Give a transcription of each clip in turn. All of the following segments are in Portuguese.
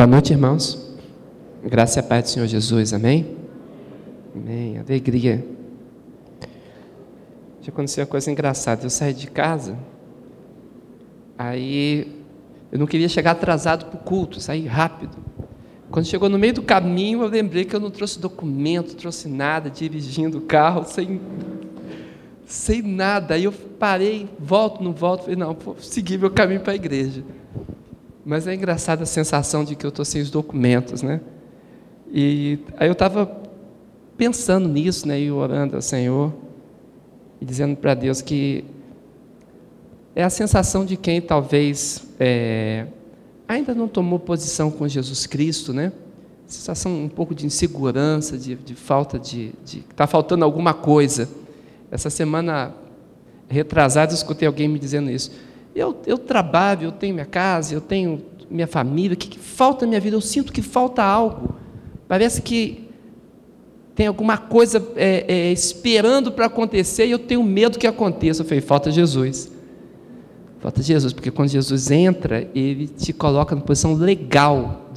Boa noite, irmãos. Graça e a paz do Senhor Jesus, amém? Amém. Alegria. Já aconteceu uma coisa engraçada. Eu saí de casa, aí eu não queria chegar atrasado para o culto, saí rápido. Quando chegou no meio do caminho, eu lembrei que eu não trouxe documento, trouxe nada, dirigindo o carro, sem, sem nada. Aí eu parei, volto, não volto, falei, não, vou seguir meu caminho para a igreja. Mas é engraçada a sensação de que eu estou sem os documentos, né? E aí eu estava pensando nisso, né, e orando ao Senhor, e dizendo para Deus que é a sensação de quem talvez é, ainda não tomou posição com Jesus Cristo, né? Sensação um pouco de insegurança, de, de falta de. Está faltando alguma coisa. Essa semana retrasada, eu escutei alguém me dizendo isso. Eu, eu trabalho, eu tenho minha casa, eu tenho minha família, o que, que falta na minha vida? Eu sinto que falta algo. Parece que tem alguma coisa é, é, esperando para acontecer e eu tenho medo que aconteça. Eu falei, falta Jesus. Falta Jesus, porque quando Jesus entra, ele te coloca numa posição legal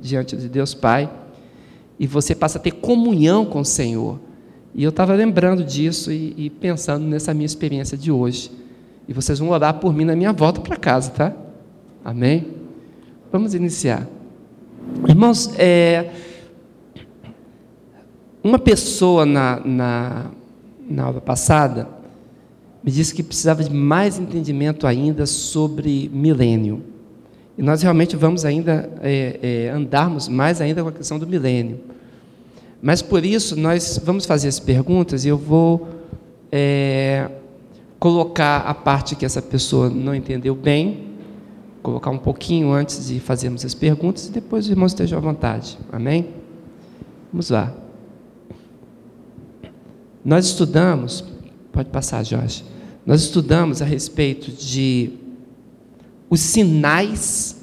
diante de Deus Pai e você passa a ter comunhão com o Senhor. E eu estava lembrando disso e, e, pensando nessa minha experiência de hoje. E vocês vão orar por mim na minha volta para casa, tá? Amém? Vamos iniciar. Irmãos, é, uma pessoa na, na, na aula passada me disse que precisava de mais entendimento ainda sobre milênio. E nós realmente vamos ainda é, é, andarmos mais ainda com a questão do milênio. Mas por isso nós vamos fazer as perguntas e eu vou é, colocar a parte que essa pessoa não entendeu bem, colocar um pouquinho antes de fazermos as perguntas e depois os irmãos estejam à vontade. Amém? Vamos lá. Nós estudamos, pode passar, Jorge. Nós estudamos a respeito de os sinais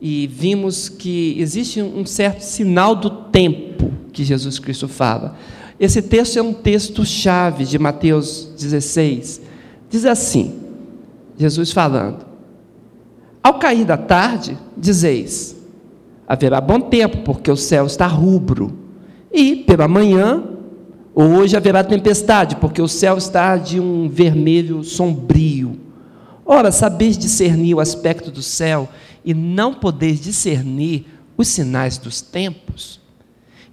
e vimos que existe um certo sinal do tempo que Jesus Cristo fala. Esse texto é um texto chave de Mateus 16. Diz assim: Jesus falando: Ao cair da tarde, dizeis: haverá bom tempo, porque o céu está rubro, e pela manhã Hoje haverá tempestade, porque o céu está de um vermelho sombrio. Ora, sabeis discernir o aspecto do céu e não podeis discernir os sinais dos tempos?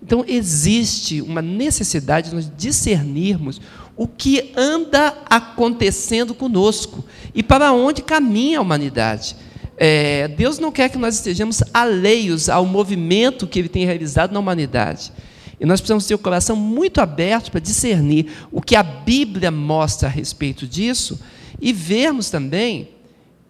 Então, existe uma necessidade de nós discernirmos o que anda acontecendo conosco e para onde caminha a humanidade. É, Deus não quer que nós estejamos alheios ao movimento que Ele tem realizado na humanidade. E nós precisamos ter o coração muito aberto para discernir o que a Bíblia mostra a respeito disso e vermos também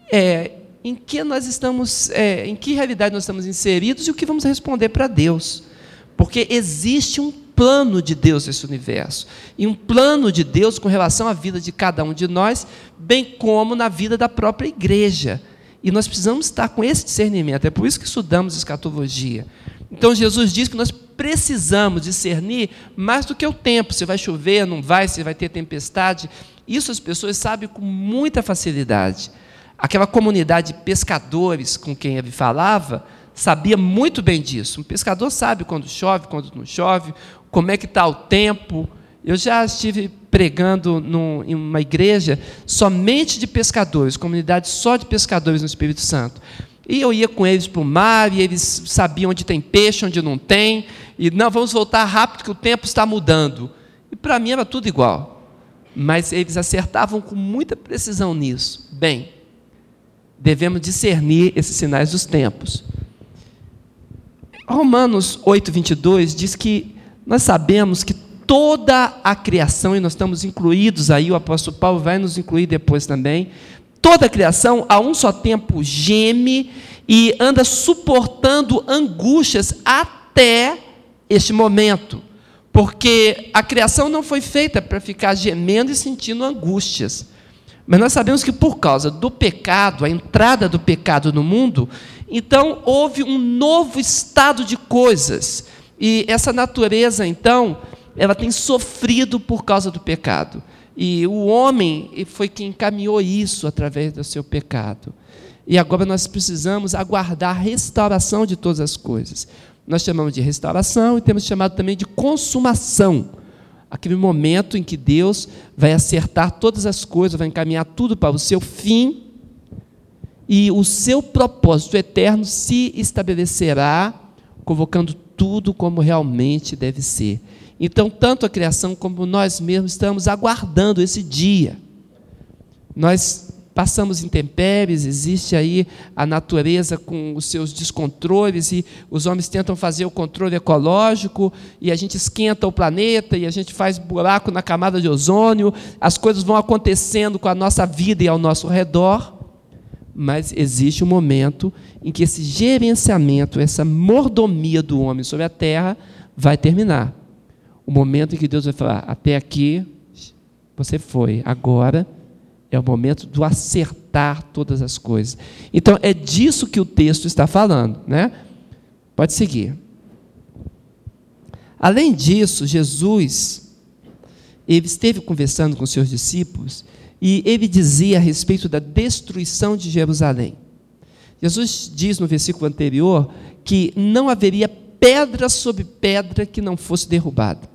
é, em que nós estamos, é, em que realidade nós estamos inseridos e o que vamos responder para Deus. Porque existe um plano de Deus nesse universo. E um plano de Deus com relação à vida de cada um de nós, bem como na vida da própria igreja. E nós precisamos estar com esse discernimento. É por isso que estudamos escatologia. Então Jesus diz que nós precisamos discernir mais do que o tempo, se vai chover, não vai, se vai ter tempestade. Isso as pessoas sabem com muita facilidade. Aquela comunidade de pescadores com quem ele falava sabia muito bem disso. Um pescador sabe quando chove, quando não chove, como é que está o tempo. Eu já estive pregando num, em uma igreja somente de pescadores, comunidade só de pescadores no Espírito Santo. E eu ia com eles para o mar, e eles sabiam onde tem peixe, onde não tem, e não, vamos voltar rápido que o tempo está mudando. E para mim era tudo igual. Mas eles acertavam com muita precisão nisso. Bem, devemos discernir esses sinais dos tempos. Romanos 8, 22 diz que nós sabemos que toda a criação, e nós estamos incluídos aí, o apóstolo Paulo vai nos incluir depois também, toda a criação, a um só tempo, geme e anda suportando angústias até este momento. Porque a criação não foi feita para ficar gemendo e sentindo angústias. Mas nós sabemos que por causa do pecado, a entrada do pecado no mundo, então houve um novo estado de coisas. E essa natureza, então, ela tem sofrido por causa do pecado. E o homem foi quem encaminhou isso através do seu pecado. e agora nós precisamos aguardar a restauração de todas as coisas. Nós chamamos de restauração e temos chamado também de consumação. Aquele momento em que Deus vai acertar todas as coisas, vai encaminhar tudo para o seu fim e o seu propósito eterno se estabelecerá, convocando tudo como realmente deve ser. Então, tanto a criação como nós mesmos estamos aguardando esse dia. Nós passamos intempéries, existe aí a natureza com os seus descontroles e os homens tentam fazer o controle ecológico e a gente esquenta o planeta e a gente faz buraco na camada de ozônio, as coisas vão acontecendo com a nossa vida e ao nosso redor, mas existe um momento em que esse gerenciamento, essa mordomia do homem sobre a terra vai terminar. O momento em que Deus vai falar: até aqui você foi, agora é o momento do acertar todas as coisas. Então, é disso que o texto está falando, né? Pode seguir. Além disso, Jesus ele esteve conversando com seus discípulos e ele dizia a respeito da destruição de Jerusalém. Jesus diz no versículo anterior que não haveria pedra sobre pedra que não fosse derrubada.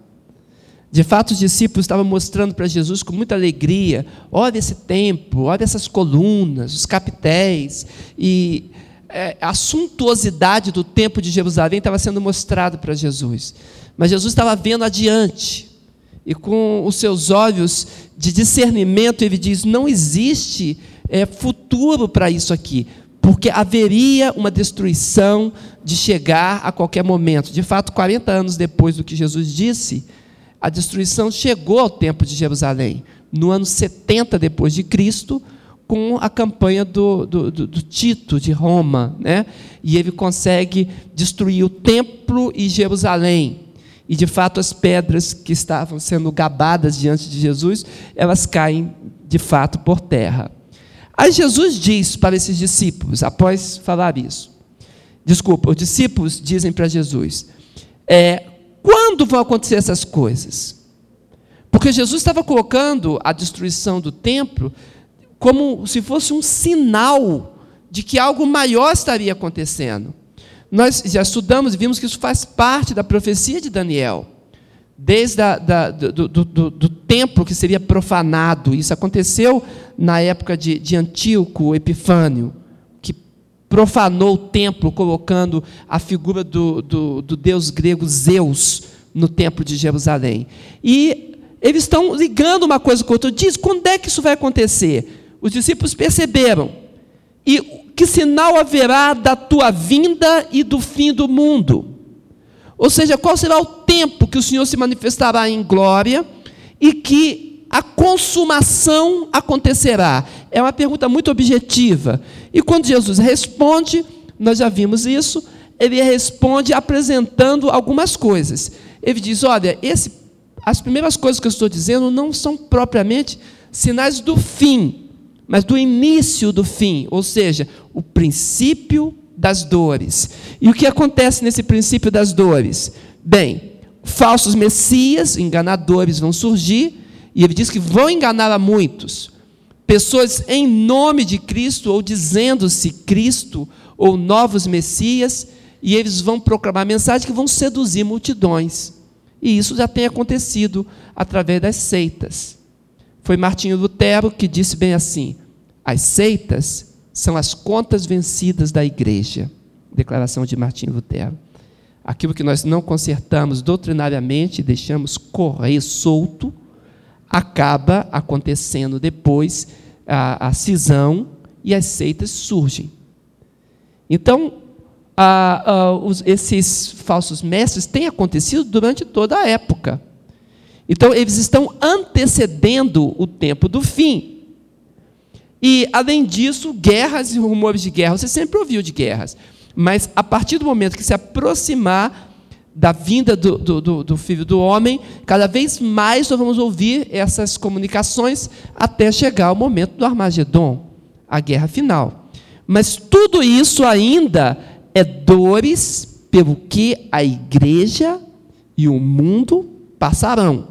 De fato, os discípulos estavam mostrando para Jesus com muita alegria: olha esse templo, olha essas colunas, os capitéis. E é, a suntuosidade do templo de Jerusalém estava sendo mostrado para Jesus. Mas Jesus estava vendo adiante. E com os seus olhos de discernimento, ele diz: não existe é, futuro para isso aqui, porque haveria uma destruição de chegar a qualquer momento. De fato, 40 anos depois do que Jesus disse a destruição chegou ao tempo de Jerusalém, no ano 70 depois de Cristo, com a campanha do, do, do, do Tito de Roma, né? E ele consegue destruir o templo e Jerusalém. E de fato as pedras que estavam sendo gabadas diante de Jesus, elas caem de fato por terra. Aí Jesus diz para esses discípulos, após falar isso, desculpa, os discípulos dizem para Jesus: é, quando vão acontecer essas coisas? Porque Jesus estava colocando a destruição do templo como se fosse um sinal de que algo maior estaria acontecendo. Nós já estudamos e vimos que isso faz parte da profecia de Daniel. Desde a, da, do, do, do, do, templo que seria profanado. Isso aconteceu na época de, de Antíoco Epifânio profanou o templo, colocando a figura do, do, do deus grego Zeus no templo de Jerusalém. E eles estão ligando uma coisa com outra. Diz, quando é que isso vai acontecer? Os discípulos perceberam. E que sinal haverá da tua vinda e do fim do mundo? Ou seja, qual será o tempo que o Senhor se manifestará em glória e que a consumação acontecerá? É uma pergunta muito objetiva. E quando Jesus responde, nós já vimos isso, ele responde apresentando algumas coisas. Ele diz: Olha, esse, as primeiras coisas que eu estou dizendo não são propriamente sinais do fim, mas do início do fim, ou seja, o princípio das dores. E o que acontece nesse princípio das dores? Bem, falsos messias, enganadores vão surgir, e ele diz que vão enganar a muitos. Pessoas em nome de Cristo, ou dizendo-se Cristo, ou novos Messias, e eles vão proclamar mensagens que vão seduzir multidões. E isso já tem acontecido através das seitas. Foi Martinho Lutero que disse bem assim: as seitas são as contas vencidas da igreja. Declaração de Martinho Lutero. Aquilo que nós não consertamos doutrinariamente, deixamos correr solto, acaba acontecendo depois a, a cisão e as seitas surgem. Então, a, a, os, esses falsos mestres têm acontecido durante toda a época. Então, eles estão antecedendo o tempo do fim. E, além disso, guerras e rumores de guerra. Você sempre ouviu de guerras. Mas, a partir do momento que se aproximar da vinda do, do, do, Filho do Homem, cada vez mais nós vamos ouvir essas comunicações até chegar o momento do Armagedon, a guerra final. Mas tudo isso ainda é dores pelo que a igreja e o mundo passarão.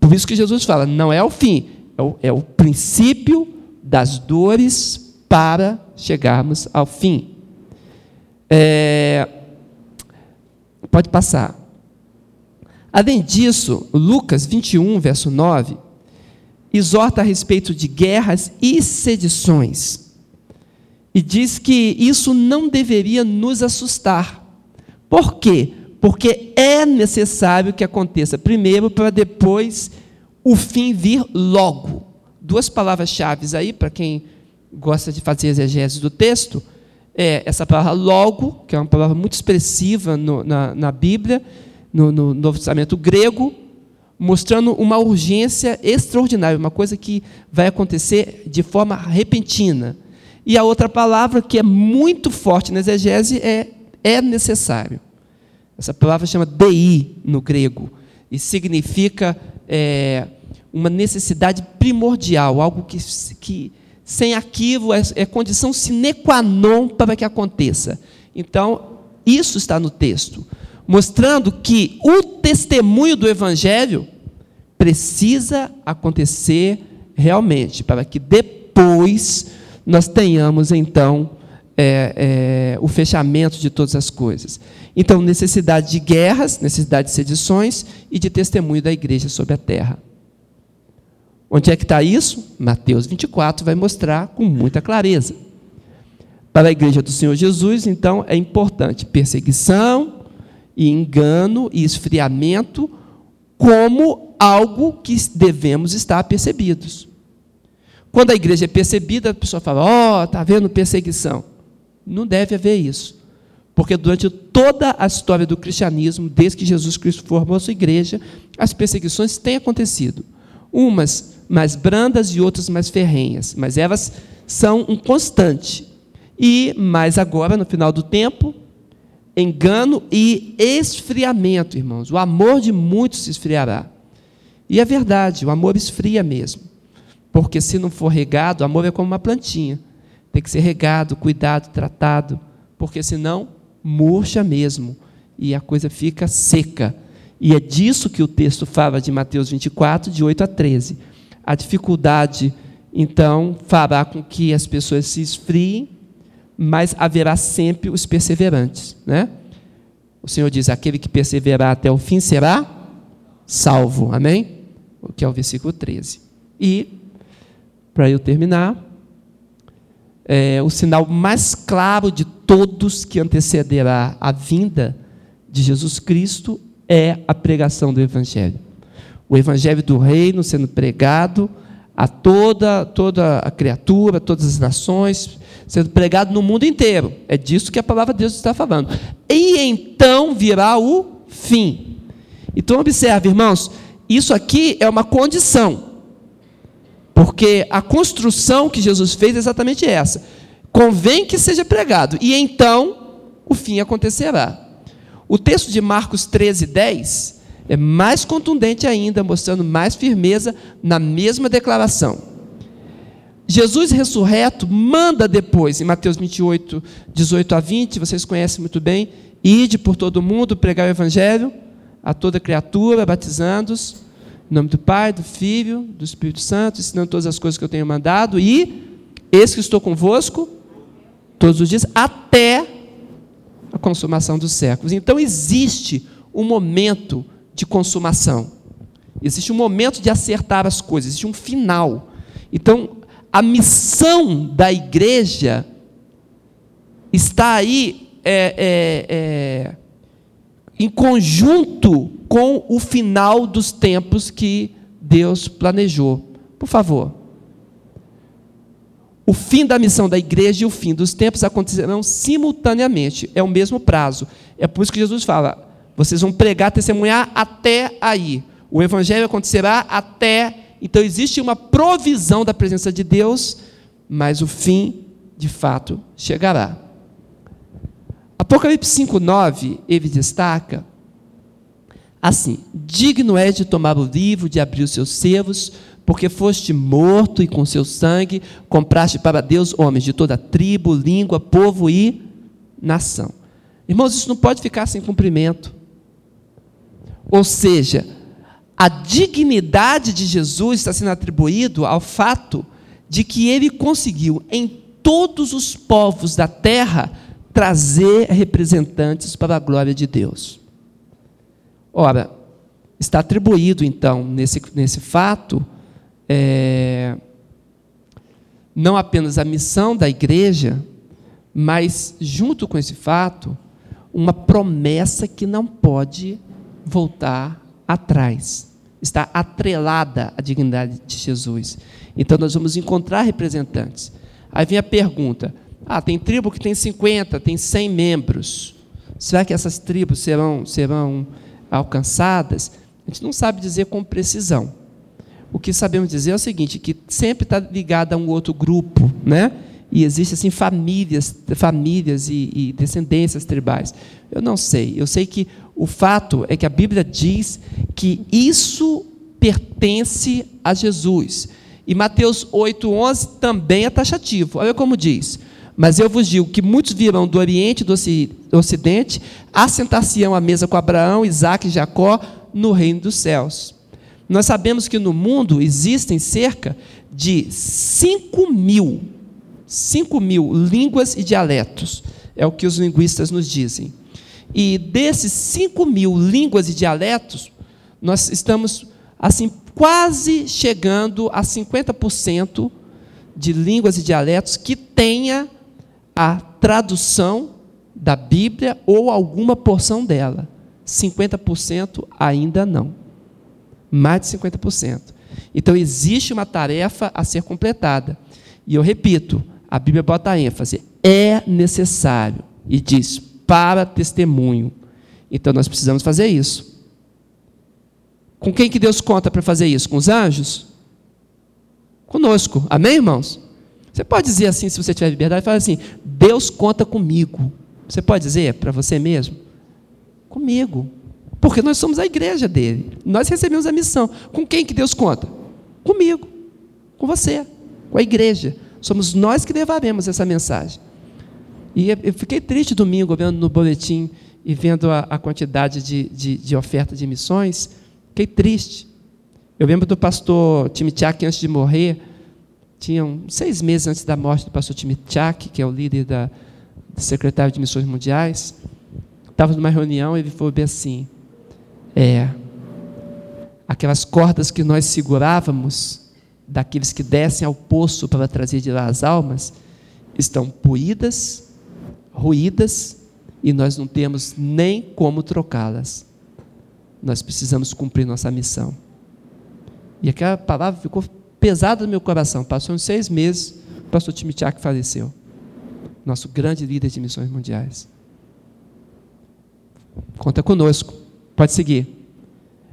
Por isso que Jesus fala: não é o fim, é o, é o princípio das dores para chegarmos ao fim. É, pode passar. Além disso, Lucas 21, verso 9, exorta a respeito de guerras e sedições. E diz que isso não deveria nos assustar. Por quê? Porque é necessário que aconteça primeiro para depois o fim vir logo. Duas palavras-chave aí, para quem gosta de fazer exegese do texto, é essa palavra logo, que é uma palavra muito expressiva no, na, na Bíblia, no, no Novo Testamento grego, mostrando uma urgência extraordinária, uma coisa que vai acontecer de forma repentina. E a outra palavra que é muito forte na exegese é é necessário. Essa palavra chama dei no grego e significa é, uma necessidade primordial, algo que, que sem aquilo é, é condição sine qua non para que aconteça. Então, isso está no texto mostrando que o testemunho do Evangelho precisa acontecer realmente, para que depois nós tenhamos então é, é, o fechamento de todas as coisas. Então, necessidade de guerras, necessidade de sedições e de testemunho da igreja sobre a terra. Onde é que está isso? Mateus 24 vai mostrar com muita clareza. Para a igreja do Senhor Jesus, então, é importante perseguição, e engano e esfriamento como algo que devemos estar percebidos. Quando a igreja é percebida, a pessoa fala: Ó, oh, está havendo perseguição. Não deve haver isso. Porque durante toda a história do cristianismo, desde que Jesus Cristo formou a sua igreja, as perseguições têm acontecido. Umas mais brandas e outras mais ferrenhas, mas elas são um constante. E mais agora, no final do tempo, engano e esfriamento, irmãos. O amor de muitos se esfriará. E é verdade, o amor esfria mesmo. Porque se não for regado, o amor é como uma plantinha. Tem que ser regado, cuidado, tratado, porque senão murcha mesmo e a coisa fica seca. E é disso que o texto fala de Mateus 24, de 8 a 13. A dificuldade, então, fará com que as pessoas se esfriem mas haverá sempre os perseverantes. Né? O Senhor diz: aquele que perseverar até o fim será salvo. Amém? O que é o versículo 13. E, para eu terminar, é, o sinal mais claro de todos que antecederá a vinda de Jesus Cristo é a pregação do Evangelho. O Evangelho do Reino sendo pregado a toda, toda a criatura, todas as nações, sendo pregado no mundo inteiro. É disso que a palavra de Deus está falando. E então virá o fim. Então observe, irmãos, isso aqui é uma condição. Porque a construção que Jesus fez é exatamente essa. Convém que seja pregado, e então o fim acontecerá. O texto de Marcos 13, 10 é mais contundente ainda, mostrando mais firmeza na mesma declaração. Jesus ressurreto manda depois, em Mateus 28, 18 a 20, vocês conhecem muito bem, ide por todo mundo pregar o evangelho a toda criatura, batizando-os em nome do Pai, do Filho, do Espírito Santo, ensinando todas as coisas que eu tenho mandado, e eis que estou convosco todos os dias, até a consumação dos séculos. Então existe um momento de consumação. Existe um momento de acertar as coisas, existe um final. Então, a missão da igreja está aí é, é, é, em conjunto com o final dos tempos que Deus planejou. Por favor. O fim da missão da igreja e o fim dos tempos acontecerão simultaneamente. É o mesmo prazo. É por isso que Jesus fala: vocês vão pregar, testemunhar até aí. O evangelho acontecerá até então existe uma provisão da presença de Deus, mas o fim, de fato, chegará. Apocalipse 5:9, ele destaca assim: Digno és de tomar o livro, de abrir os seus selos, porque foste morto e com seu sangue compraste para Deus homens de toda tribo, língua, povo e nação. Irmãos, isso não pode ficar sem cumprimento. Ou seja, a dignidade de Jesus está sendo atribuído ao fato de que ele conseguiu, em todos os povos da terra trazer representantes para a glória de Deus. Ora, está atribuído então nesse, nesse fato é, não apenas a missão da igreja, mas junto com esse fato, uma promessa que não pode voltar atrás. Está atrelada à dignidade de Jesus. Então nós vamos encontrar representantes. Aí vem a pergunta: ah, tem tribo que tem 50, tem 100 membros. Será que essas tribos serão, serão alcançadas? A gente não sabe dizer com precisão. O que sabemos dizer é o seguinte, que sempre está ligado a um outro grupo, né? E existem assim famílias, famílias e, e descendências tribais. Eu não sei. Eu sei que o fato é que a Bíblia diz que isso pertence a Jesus. E Mateus 8:11 também é taxativo. Olha como diz: mas eu vos digo que muitos virão do Oriente e do Ocidente, assentar-se-ão à mesa com Abraão, Isaac e Jacó no reino dos céus. Nós sabemos que no mundo existem cerca de 5 mil, 5 mil línguas e dialetos, é o que os linguistas nos dizem. E desses 5 mil línguas e dialetos, nós estamos assim quase chegando a 50% de línguas e dialetos que tenha a tradução da Bíblia ou alguma porção dela. 50% ainda não. Mais de 50%. Então existe uma tarefa a ser completada. E eu repito, a Bíblia bota ênfase, é necessário e diz para testemunho. Então nós precisamos fazer isso. Com quem que Deus conta para fazer isso? Com os anjos? Conosco. Amém, irmãos? Você pode dizer assim, se você tiver liberdade, fala assim: Deus conta comigo. Você pode dizer para você mesmo? Comigo. Porque nós somos a igreja dele. Nós recebemos a missão. Com quem que Deus conta? Comigo. Com você. Com a igreja. Somos nós que levaremos essa mensagem. E eu fiquei triste domingo, vendo no boletim e vendo a, a quantidade de, de, de oferta de missões. Fiquei triste. Eu lembro do pastor Timichak, antes de morrer, tinham seis meses antes da morte do pastor Timichak, que é o líder da, do secretário de Missões Mundiais, estava numa reunião e ele falou bem assim: é, aquelas cordas que nós segurávamos, daqueles que descem ao poço para trazer de lá as almas, estão poídas, ruídas, e nós não temos nem como trocá-las. Nós precisamos cumprir nossa missão. E aquela palavra ficou pesada no meu coração. Passou uns seis meses, o pastor Timichak faleceu. Nosso grande líder de missões mundiais. Conta conosco. Pode seguir.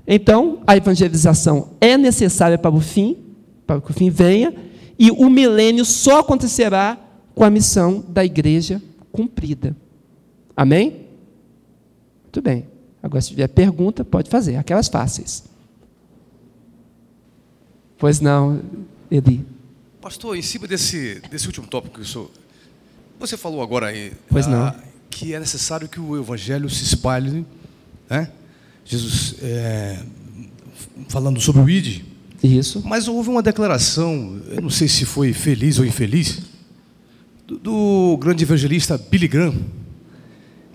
Então, a evangelização é necessária para o fim, para que o fim venha, e o milênio só acontecerá com a missão da igreja cumprida. Amém? Muito bem. Agora, se tiver pergunta, pode fazer, aquelas fáceis. Pois não, Eli. Pastor, em cima desse, desse último tópico que o senhor, você falou agora aí, pois não. Ah, que é necessário que o evangelho se espalhe, né? Jesus é, falando sobre o ID. Isso. Mas houve uma declaração, eu não sei se foi feliz ou infeliz, do, do grande evangelista Billy Graham,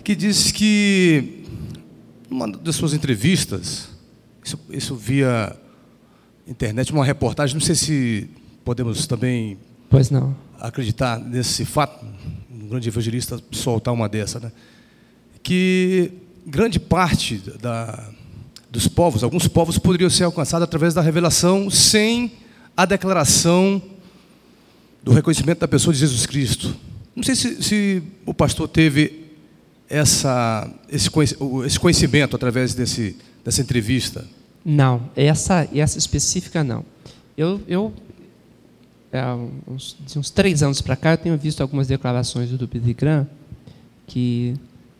que disse que, numa das suas entrevistas, isso, isso via internet uma reportagem, não sei se podemos também pois não. acreditar nesse fato, um grande evangelista soltar uma dessa, né? que grande parte da, dos povos, alguns povos poderiam ser alcançados através da revelação sem a declaração do reconhecimento da pessoa de Jesus Cristo. Não sei se, se o pastor teve essa, esse, conhecimento através desse, dessa entrevista. Não, essa, essa específica não. Eu, eu é, uns, de uns três anos para cá, eu tenho visto algumas declarações do Billy Graham que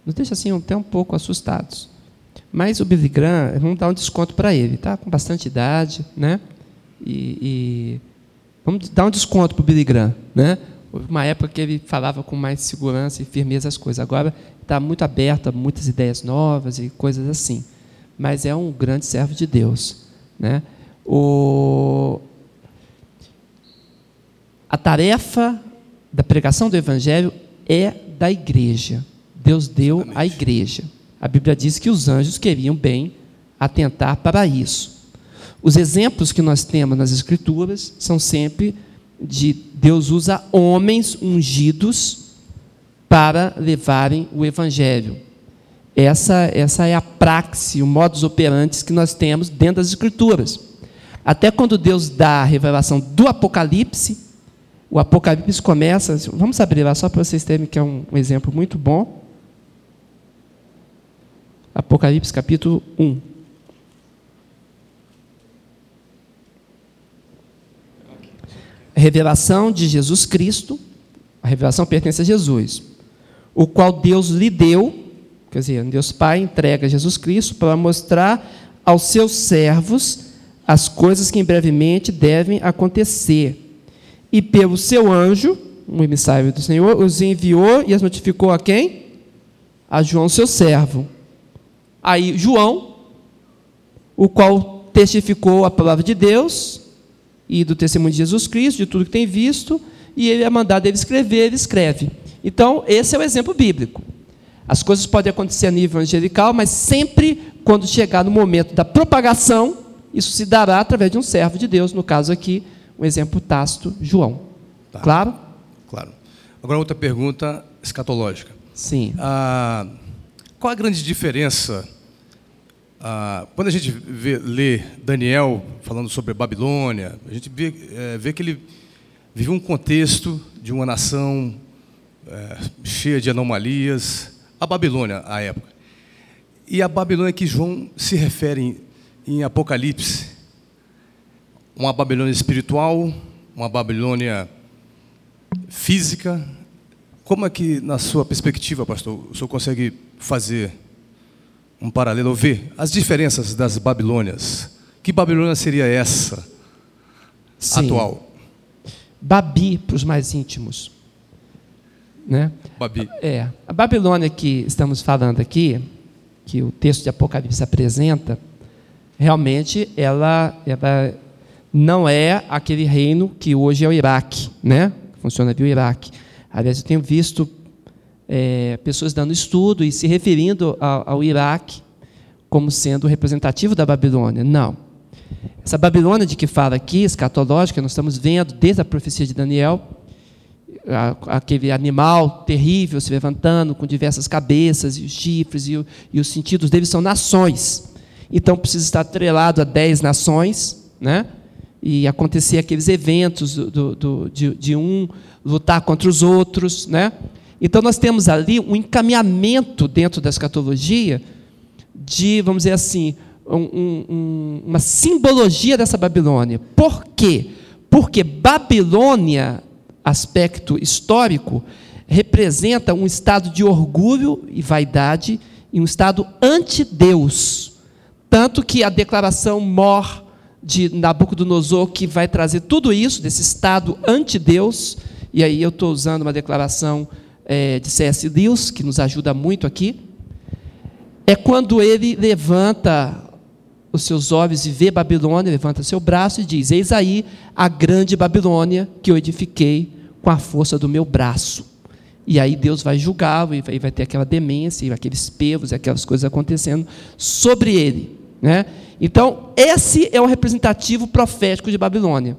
nos deixa assim até um pouco assustados. Mas o Billy Graham, vamos dar um desconto para ele, tá? Com bastante idade, né? E, e vamos dar um desconto para o Billy Graham, né? Houve uma época que ele falava com mais segurança e firmeza as coisas. Agora está muito aberto a muitas ideias novas e coisas assim mas é um grande servo de Deus. Né? O... A tarefa da pregação do Evangelho é da igreja. Deus deu à igreja. A Bíblia diz que os anjos queriam bem atentar para isso. Os exemplos que nós temos nas Escrituras são sempre de Deus usa homens ungidos para levarem o Evangelho. Essa, essa é a praxe, o modus operandi que nós temos dentro das Escrituras. Até quando Deus dá a revelação do Apocalipse, o Apocalipse começa. Vamos abrir lá só para vocês terem que é um, um exemplo muito bom. Apocalipse capítulo 1. A revelação de Jesus Cristo, a revelação pertence a Jesus, o qual Deus lhe deu, quer dizer, Deus Pai entrega Jesus Cristo para mostrar aos seus servos as coisas que em brevemente devem acontecer. E pelo seu anjo, um emissário do Senhor, os enviou e as notificou a quem? A João, seu servo. Aí, João, o qual testificou a palavra de Deus e do testemunho de Jesus Cristo, de tudo que tem visto, e ele é mandado ele escrever, ele escreve. Então, esse é o exemplo bíblico. As coisas podem acontecer a nível angelical, mas sempre quando chegar no momento da propagação, isso se dará através de um servo de Deus, no caso aqui, um exemplo tácito, João. Tá. Claro? Claro. Agora outra pergunta escatológica. Sim. Ah, qual a grande diferença ah, quando a gente vê, lê Daniel falando sobre a Babilônia, a gente vê, é, vê que ele vive um contexto de uma nação é, cheia de anomalias, a Babilônia, à época. E a Babilônia que João se refere em, em Apocalipse, uma Babilônia espiritual, uma Babilônia física. Como é que, na sua perspectiva, pastor, o senhor consegue fazer um paralelo, ver as diferenças das Babilônias. Que Babilônia seria essa Sim. atual? Babi para os mais íntimos. Né? Babi. É. A Babilônia que estamos falando aqui, que o texto de Apocalipse apresenta, realmente ela, ela não é aquele reino que hoje é o Iraque, né? Funciona via o Iraque. Aliás, eu tenho visto é, pessoas dando estudo e se referindo ao, ao Iraque como sendo representativo da Babilônia. Não. Essa Babilônia de que fala aqui, escatológica, nós estamos vendo desde a profecia de Daniel, aquele animal terrível se levantando com diversas cabeças e os chifres e, o, e os sentidos dele são nações. Então precisa estar atrelado a dez nações, né? E acontecer aqueles eventos do, do, de, de um lutar contra os outros, né? Então nós temos ali um encaminhamento dentro da escatologia de, vamos dizer assim, um, um, uma simbologia dessa Babilônia. Por quê? Porque Babilônia, aspecto histórico, representa um estado de orgulho e vaidade e um estado anti-Deus. Tanto que a declaração mor de Nabucodonosor, que vai trazer tudo isso, desse estado anti-Deus, e aí eu estou usando uma declaração é, de C.S. Lewis, que nos ajuda muito aqui, é quando ele levanta os seus olhos e vê Babilônia, levanta seu braço e diz: Eis aí a grande Babilônia que eu edifiquei com a força do meu braço. E aí Deus vai julgá-lo e vai, ter aquela demência, aqueles pelos, e aquelas coisas acontecendo sobre ele. Né? Então, esse é o representativo profético de Babilônia.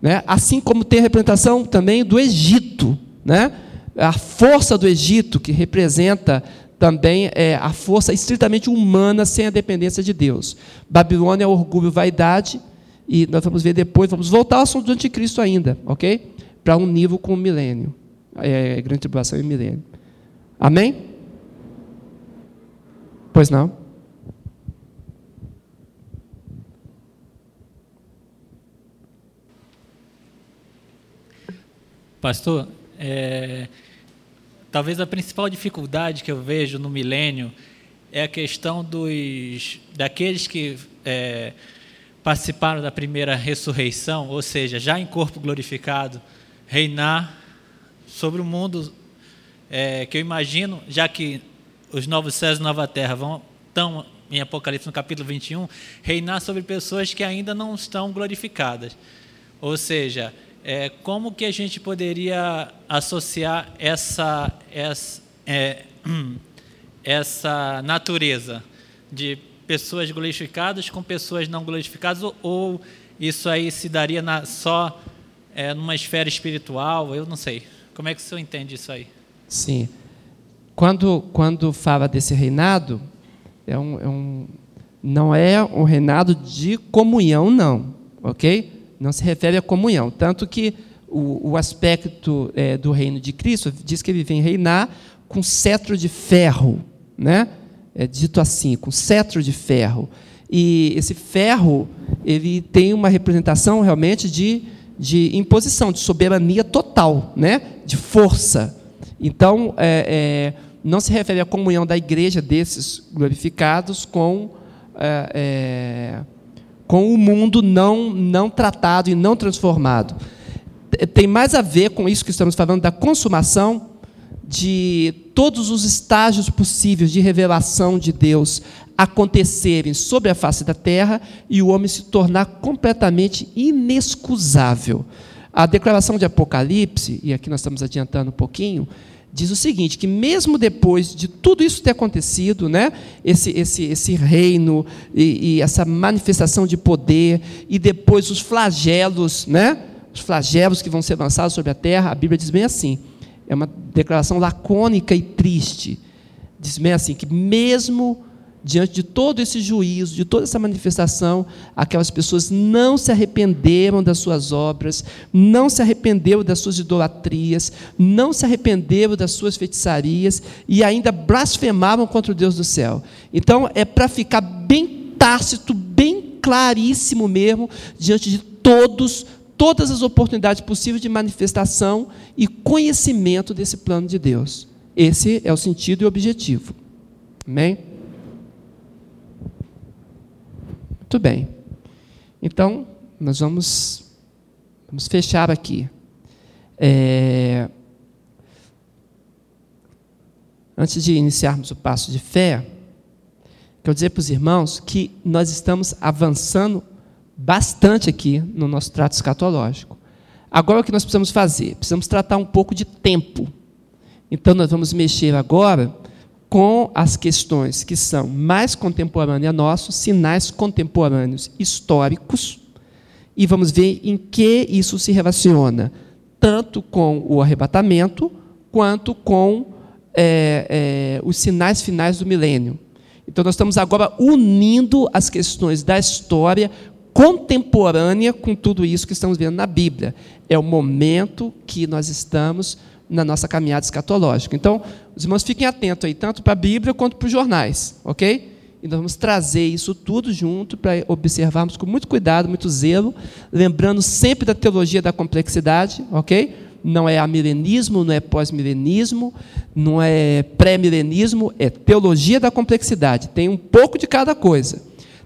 Né? Assim como tem a representação também do Egito. Né? A força do Egito, que representa também é, a força estritamente humana sem a dependência de Deus. Babilônia é orgulho, vaidade, e nós vamos ver depois, vamos voltar ao assunto do anticristo ainda, ok? Para um nível com o milênio, é, grande tribulação e milênio. Amém? Pois não? Pastor, é, Talvez a principal dificuldade que eu vejo no milênio é a questão dos daqueles que é, participaram da primeira ressurreição, ou seja, já em corpo glorificado, reinar sobre o mundo é, que eu imagino, já que os novos céus e nova terra vão estão em Apocalipse no capítulo 21, reinar sobre pessoas que ainda não estão glorificadas. Ou seja, é, como que a gente poderia associar essa, essa, é, essa natureza de pessoas glorificadas com pessoas não glorificadas, ou, ou isso aí se daria na, só é, numa esfera espiritual? Eu não sei. Como é que o senhor entende isso aí? Sim. Quando, quando fala desse reinado, é um, é um, não é um reinado de comunhão, não, ok? Não se refere à comunhão. Tanto que o, o aspecto é, do reino de Cristo diz que ele vem reinar com cetro de ferro, né? É dito assim, com cetro de ferro. E esse ferro, ele tem uma representação realmente de, de imposição, de soberania total, né? de força. Então, é, é, não se refere à comunhão da igreja desses glorificados com, é, é com o mundo não, não tratado e não transformado. Tem mais a ver com isso que estamos falando da consumação de todos os estágios possíveis de revelação de Deus acontecerem sobre a face da terra e o homem se tornar completamente inexcusável. A declaração de Apocalipse, e aqui nós estamos adiantando um pouquinho, diz o seguinte: que mesmo depois de tudo isso ter acontecido, né, esse, esse, esse reino e, e essa manifestação de poder, e depois os flagelos, né, os flagelos que vão ser lançados sobre a terra, a Bíblia diz bem assim: é uma declaração lacônica e triste. Diz bem assim: que mesmo diante de todo esse juízo, de toda essa manifestação, aquelas pessoas não se arrependeram das suas obras, não se arrependeram das suas idolatrias, não se arrependeram das suas feitiçarias e ainda blasfemavam contra o Deus do céu. Então, é para ficar bem tácito, bem claríssimo mesmo, diante de todos todas as oportunidades possíveis de manifestação e conhecimento desse plano de Deus. Esse é o sentido e o objetivo. Amém? Muito bem. Então, nós vamos, vamos fechar aqui. É, antes de iniciarmos o passo de fé, quero dizer para os irmãos que nós estamos avançando bastante aqui no nosso trato escatológico. Agora o que nós precisamos fazer? Precisamos tratar um pouco de tempo. Então nós vamos mexer agora com as questões que são mais contemporâneas nossos, sinais contemporâneos históricos, e vamos ver em que isso se relaciona, tanto com o arrebatamento, quanto com é, é, os sinais finais do milênio. Então, nós estamos agora unindo as questões da história contemporânea com tudo isso que estamos vendo na Bíblia. É o momento que nós estamos na nossa caminhada escatológica. Então, os irmãos fiquem atentos aí, tanto para a Bíblia quanto para os jornais, ok? E nós vamos trazer isso tudo junto para observarmos com muito cuidado, muito zelo, lembrando sempre da teologia da complexidade, ok? Não é amilenismo, não é pós-milenismo, não é pré-milenismo, é teologia da complexidade. Tem um pouco de cada coisa.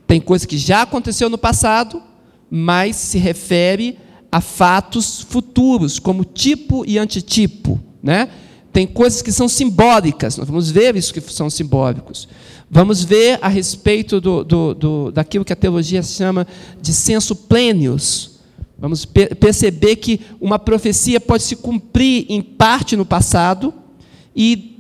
Tem coisa que já aconteceu no passado, mas se refere a fatos futuros, como tipo e antitipo. Né? Tem coisas que são simbólicas, nós vamos ver isso que são simbólicos. Vamos ver a respeito do, do, do daquilo que a teologia chama de senso plenius. Vamos per perceber que uma profecia pode se cumprir em parte no passado e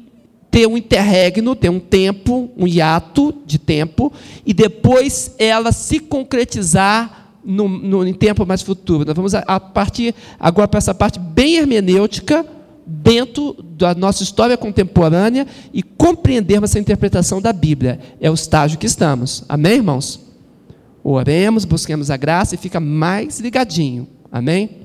ter um interregno, ter um tempo, um hiato de tempo, e depois ela se concretizar no, no, em tempo mais futuro. Nós vamos a, a partir agora para essa parte bem hermenêutica, dentro da nossa história contemporânea e compreendermos essa interpretação da Bíblia. É o estágio que estamos. Amém, irmãos? Oremos, busquemos a graça e fica mais ligadinho. Amém?